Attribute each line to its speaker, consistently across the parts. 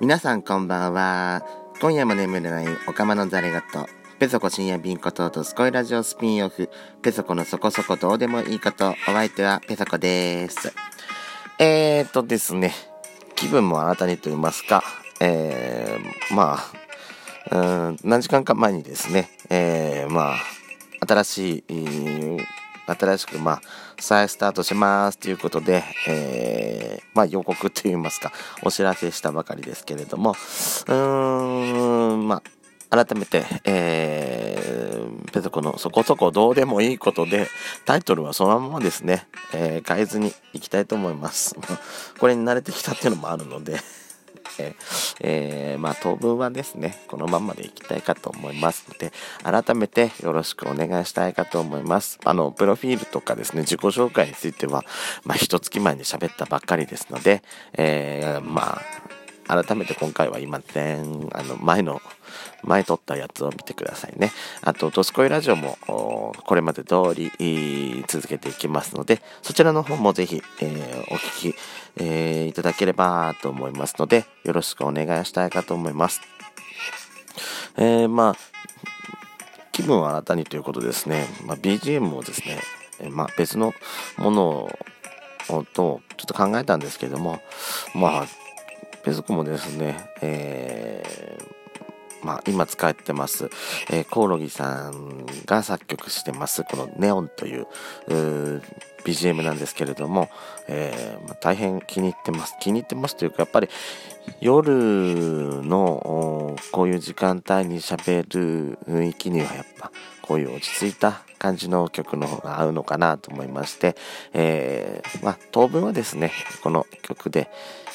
Speaker 1: 皆さんこんばんは。今夜も眠れないおかまのザレガと、ペソコ深夜便こととすこいラジオスピンオフ、ペソコのそこそこどうでもいいこと、お相手はペソコです。えーとですね、気分も新たにと言いますか、えー、まあ、うん、何時間か前にですね、えー、まあ、新しい、新しく、まあ、再スタートしますということで、えー、まあ予告といいますか、お知らせしたばかりですけれども、うーん、まあ、改めて、えー、ペソコのそこそこどうでもいいことで、タイトルはそのままですね、えー、変えずにいきたいと思います。これに慣れてきたっていうのもあるのでええー、まあ当分はですね、このままでいきたいかと思いますので、改めてよろしくお願いしたいかと思います。あの、プロフィールとかですね、自己紹介については、まあ一月前に喋ったばっかりですので、えー、まあ、改めて今回は今前、あの、前の、前撮ったやつを見てくださいね。あと、ドスコイラジオも、これまで通り続けていきますので、そちらの方もぜひ、えー、お聞き、えー、いただければと思いますので、よろしくお願いしたいかと思います。えー、まあ、気分は新たにということですね、まあ、BGM をですね、えまあ、別のものをとちょっと考えたんですけども、まあ、ペソコもですね、えー、まあ、今使ってます、えー、コオロギさんが作曲してます、このネオンという、う BGM なんですけれども、えー、まあ、大変気に入ってます。気に入ってますというか、やっぱり夜のこういう時間帯に喋る雰囲気にはやっぱこういう落ち着いた感じの曲の方が合うのかなと思いまして、えー、まあ、当分はですね、この曲で、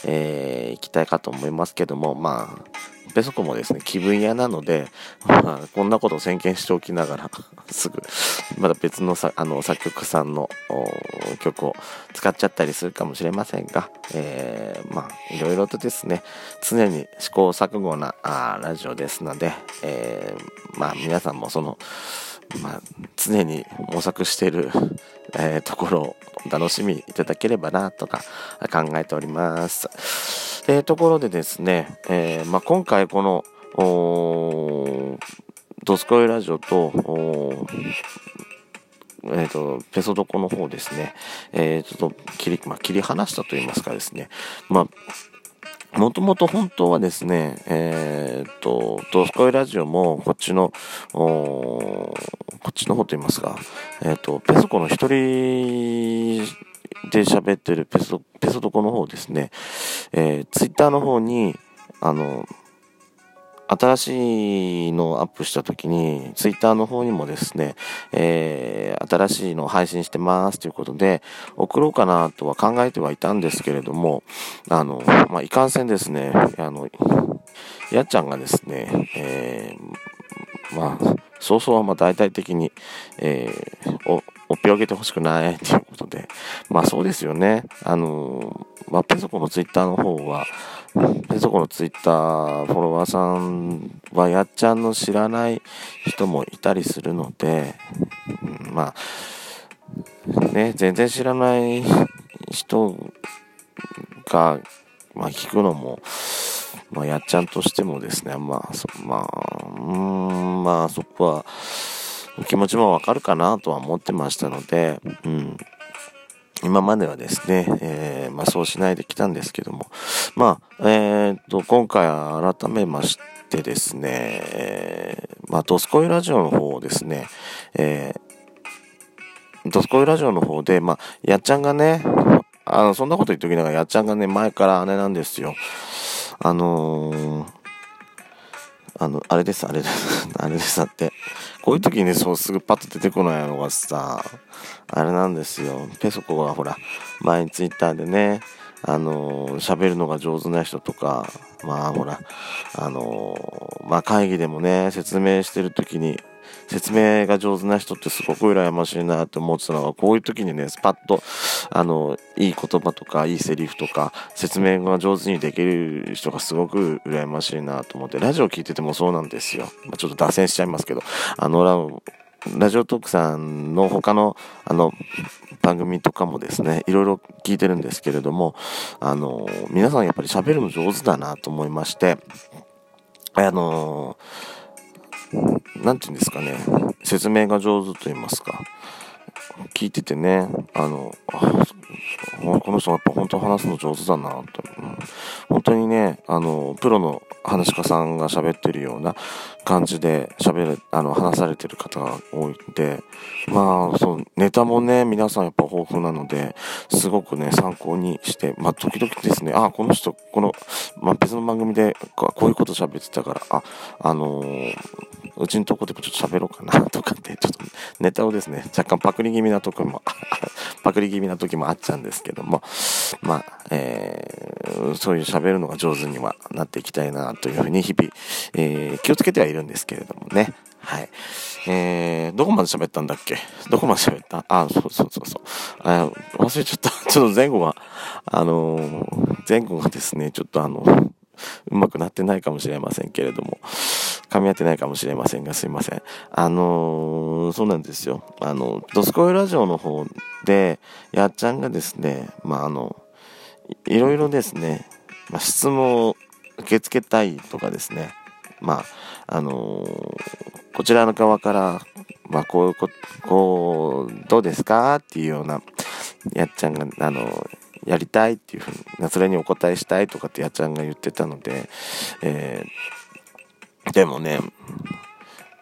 Speaker 1: えー、いきたいかと思いますけども、まあ、ペソコもですね、気分屋なので、まあ、こんなことを宣言しておきながら すぐ、まだ別のさあの作曲さんの曲を使っちゃったりするかもしれませんが、えー、まあ、いろいろとですね、常に試行錯誤なあラジオですので、えー、まあ、皆さんもその、まあ、常に模索している、えー、ところを楽しみいただければなとか考えております。えー、ところでですね、えー、まあ、今回この、ドスコイラジオと、え、ー、と、ペソドコの方ですね、えー、ちょっと切り、まあ、切り離したと言いますかですね、まあ、もともと本当はですね、えっ、と、ドスコイラジオもこっちの、こっちの方と言いますか、えっ、と、ペソコの一人で喋ってるペソ、ペソドコの方ですね、えー、ツイッターの方に、あの、新しいのをアップした時に、ツイッターの方にもですね、えー、新しいのを配信してますということで、送ろうかなとは考えてはいたんですけれども、あの、まあ、いかんせんですね、あの、やっちゃんがですね、えー、まあ、早々はまあ大々的に、えー、お、おっぴをげてほしくないということで、まあそうですよね。あの、まあ、ペソコのツイッターの方は、ペソコのツイッターフォロワーさんはやっちゃんの知らない人もいたりするので、うん、まあ、ね、全然知らない人が、まあ、聞くのも、まあ、やっちゃんとしてもですね、まあ、そまあ、うん、まあ、そこは、気持ちもわかるかなとは思ってましたので、うん。今まではですね、えー、まあそうしないできたんですけども、まあ、えー、と、今回改めましてですね、えー、まあ、ドスコイラジオの方をですね、えー、ドスコイラジオの方で、まあ、やっちゃんがね、あの、そんなこと言っときながら、やっちゃんがね、前から姉なんですよ。あのー、あの、あれです、あれです、あれです、だって。こういう時にそうすぐパッと出てこないのがさ、あれなんですよ。ペソコがほら、前にツイッターでね、あの喋るのが上手な人とか、まあほら、あのまあ会議でもね、説明してる時に、説明が上手な人ってすごく羨ましいなって思ってたのは、こういう時にね、スパッと、あの、いい言葉とか、いいセリフとか、説明が上手にできる人がすごく羨ましいなと思って、ラジオ聞いててもそうなんですよ。まあ、ちょっと脱線しちゃいますけど、あの、ラジオトークさんの他の、あの、番組とかもですね、いろいろ聞いてるんですけれども、あの、皆さんやっぱり喋るの上手だなと思いまして、あの、なんて言うんですかね、説明が上手と言いますか、聞いててね、あの、この人やっぱ本当話すの上手だなと、うん、本当にね、あの、プロの話し家さんが喋ってるような感じで喋る、あの、話されてる方が多いんで、まあ、そう、ネタもね、皆さんやっぱ豊富なので、すごくね、参考にして、まあ、時々ですね、あ、この人、この、まあ、別の番組でこういうこと喋ってたから、あ、あのー、うちのとこでもちょっと喋ろうかなとかって、ちょっとネタをですね、若干パクリ気味な時も、パクリ気味な時もあっちゃうんですけども、まあ、えー、そういう喋るのが上手にはなっていきたいなというふうに日々、えー、気をつけてはいるんですけれどもね。はい。えー、どこまで喋ったんだっけ？どこまで喋った？あ、そうそうそうそう。あ忘れちゃった。ちょっと前後が、あのー、前後がですね、ちょっとあの、うまくなってないかもしれませんけれども、噛み合ってないかもしれませんが、すいません。あのー、そうなんですよ。あの、ドスコイラジオの方で、やっちゃんがですね、まあ、あの、いろいろですね、まあ、質問を受け付けたいとかですね、まあ、あのー、こちらの側から、まあ、こういうこ、こう、どうですかっていうような、やっちゃんが、あのやりたいっていうふうに、それにお答えしたいとかってやっちゃんが言ってたので、えー、でもね、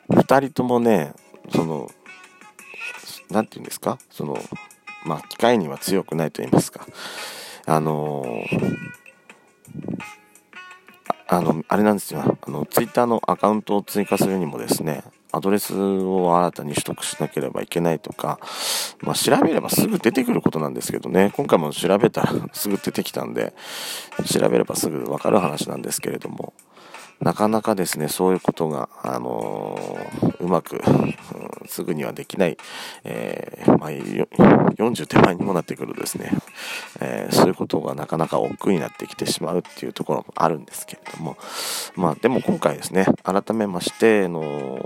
Speaker 1: 二人ともね、その、なんて言うんですか？その、まあ、機械には強くないと言いますか。あのー、あの、あれなんですよ。あの、ツイッターのアカウントを追加するにもですね、アドレスを新たに取得しなければいけないとか、まあ、調べればすぐ出てくることなんですけどね、今回も調べたらすぐ出てきたんで、調べればすぐわかる話なんですけれども、なかなかですね、そういうことが、あのー、うまく、うん、すぐにはできない、えー、まあ、40手前にもなってくるですね、えー、そういうことがなかなか億劫になってきてしまうっていうところもあるんですけれども、まあ、でも今回ですね、改めまして、の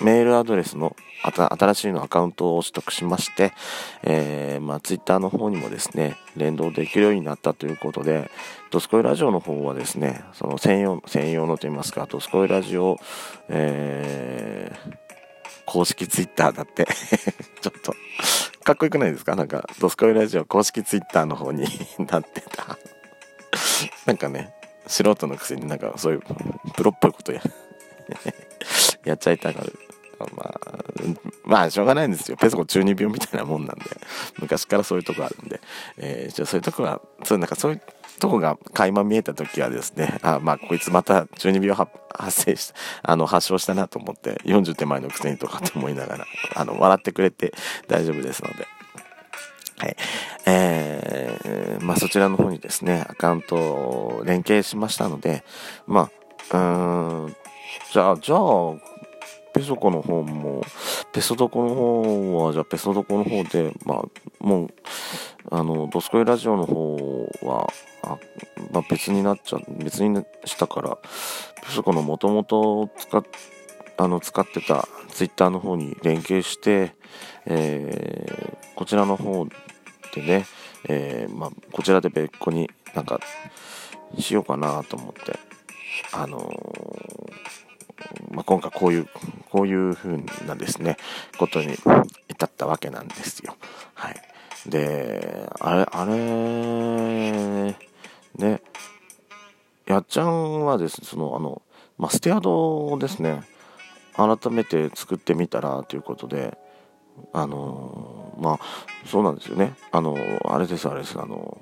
Speaker 1: メールアドレスの新しいのアカウントを取得しまして、えー、まあ、ツイッターの方にもですね、連動できるようになったということで、ドスコイラジオの方はですね、その専用、専用のといいますか、ドスコイラジオ、えー、公式ツイッターだって ちょっと、かっこよくないですか？なんか、ドスコイラジオ公式ツイッターの方に なってたなんかね、素人のくせになんかそういうプロっぽいことややっちゃいたがる。まあ、まあ、しょうがないんですよ。ペソコ中二病みたいなもんなんで、昔からそういうとこあるんで、えー、じゃそういうとこは、そうなんかそういうとこが垣間見えた時はですね、あ、まあ、こいつまた中二病発生し、あの、発症したなと思って、40手前のくせにとかって思いながら、あの、笑ってくれて大丈夫ですので、はい。えー、まあそちらの方にですね、アカウントを連携しましたので、まあ、うーん、じゃあ、じゃあ、ペソコの方も、ペソドコの方は、じゃあペソドコの方で、まあ、もう、あの、ドスコイラジオの方は、あまあ、別になっちゃう、別にしたから、ペソコのもともと使っ、あの、使ってたツイッターの方に連携して、えー、こちらの方でね、えー、まあ、こちらで別個になんか、しようかなと思って、あのーまあ、今回こういう、こういう風なですね、ことに至ったわけなんですよ。はい。で、あれ、あれ、ね、やっちゃんはですね、その、あの、まあ、ステアドをですね、改めて作ってみたらということで、あのまあ、そうなんですよね。あのあれです、あれです、あの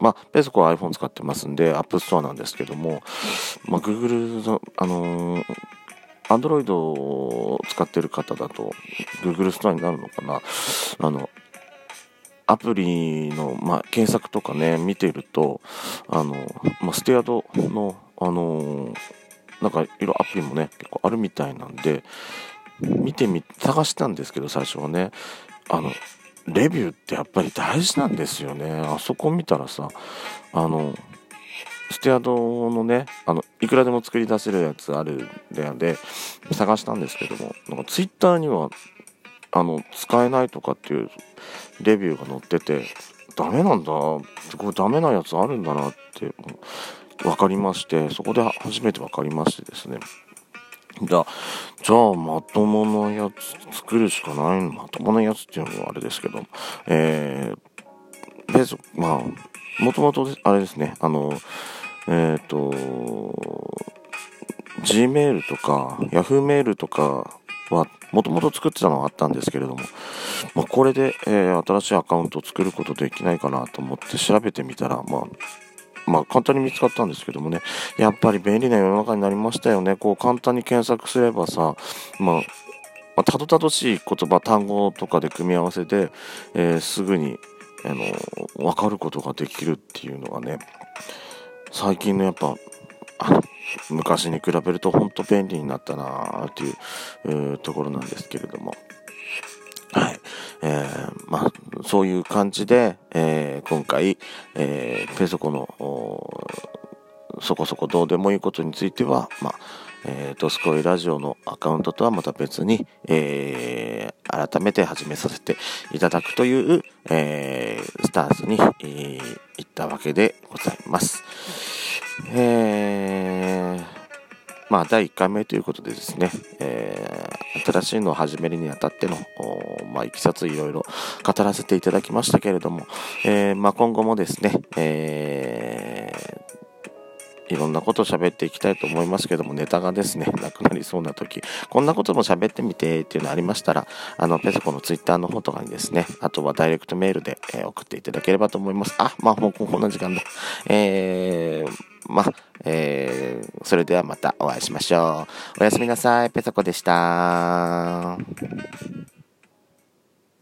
Speaker 1: まあ、ペソコは iPhone 使ってますんで、App Store なんですけども、まあ、Google の、あのー、Android を使ってる方だと、Google ストアになるのかな。あの、アプリの、まあ、検索とかね、見てると、あの、まあ、ステアドの、あのー、なんか、いろアプリもね、結構あるみたいなんで、見てみ、探したんですけど、最初はね、あの、レビューってやっぱり大事なんですよね。あそこ見たらさ、あの、
Speaker 2: ステアドのねあのいくらでも作り出せるやつあるんで探したんですけどもなんかツイッターにはあの使えないとかっていうレビューが載っててダメなんだこれダメなやつあるんだなって分かりましてそこで初めて分かりましてですねじゃあ、じゃあ、まともなやつ作るしかないの。まともなやつっていうのはあれですけど、えー、ベース、まあ、もともと、あれですね、あの、えっ、ー、と、Gmail とか Yahoo メールとかはもともと作ってたのはあったんですけれども、まあ、これで、えー、新しいアカウントを作ることできないかなと思って調べてみたら、まあ、まあ、簡単に見つかったんですけどもね、やっぱり便利な世の中になりましたよね。こう、簡単に検索すればさ、まあ、まあ、たどたどしい言葉、単語とかで組み合わせて、えー、すぐに、あの、わかることができるっていうのはね、最近のやっぱ、昔に比べると本当便利になったなっていう、うところなんですけれども。はい。えー、まあ、そういう感じで、えー、今回、えー、ペソコの、そこそこどうでもいいことについては、まあ、えー、ドスコイラジオのアカウントとはまた別に、えー、改めて始めさせていただくという、えー、スタンスに、えー、行ったわけでございます。えー、まあ、第1回目ということでですね、えー、新しいのを始めるにあたっての、まあ、いきさついろいろ語らせていただきましたけれども、えー、まあ、今後もですね、えー、いろんなことを喋っていきたいと思いますけども、ネタがですね、なくなりそうな時、こんなことも喋ってみてっていうのありましたら、あの、ペソコのツイッターの方とかにですね、あとはダイレクトメールで、え、送っていただければと思います。あ、まあ、もうこんな時間だ。えー、まあ、えー、それではまたお会いしましょう。おやすみなさい。ペソコでした。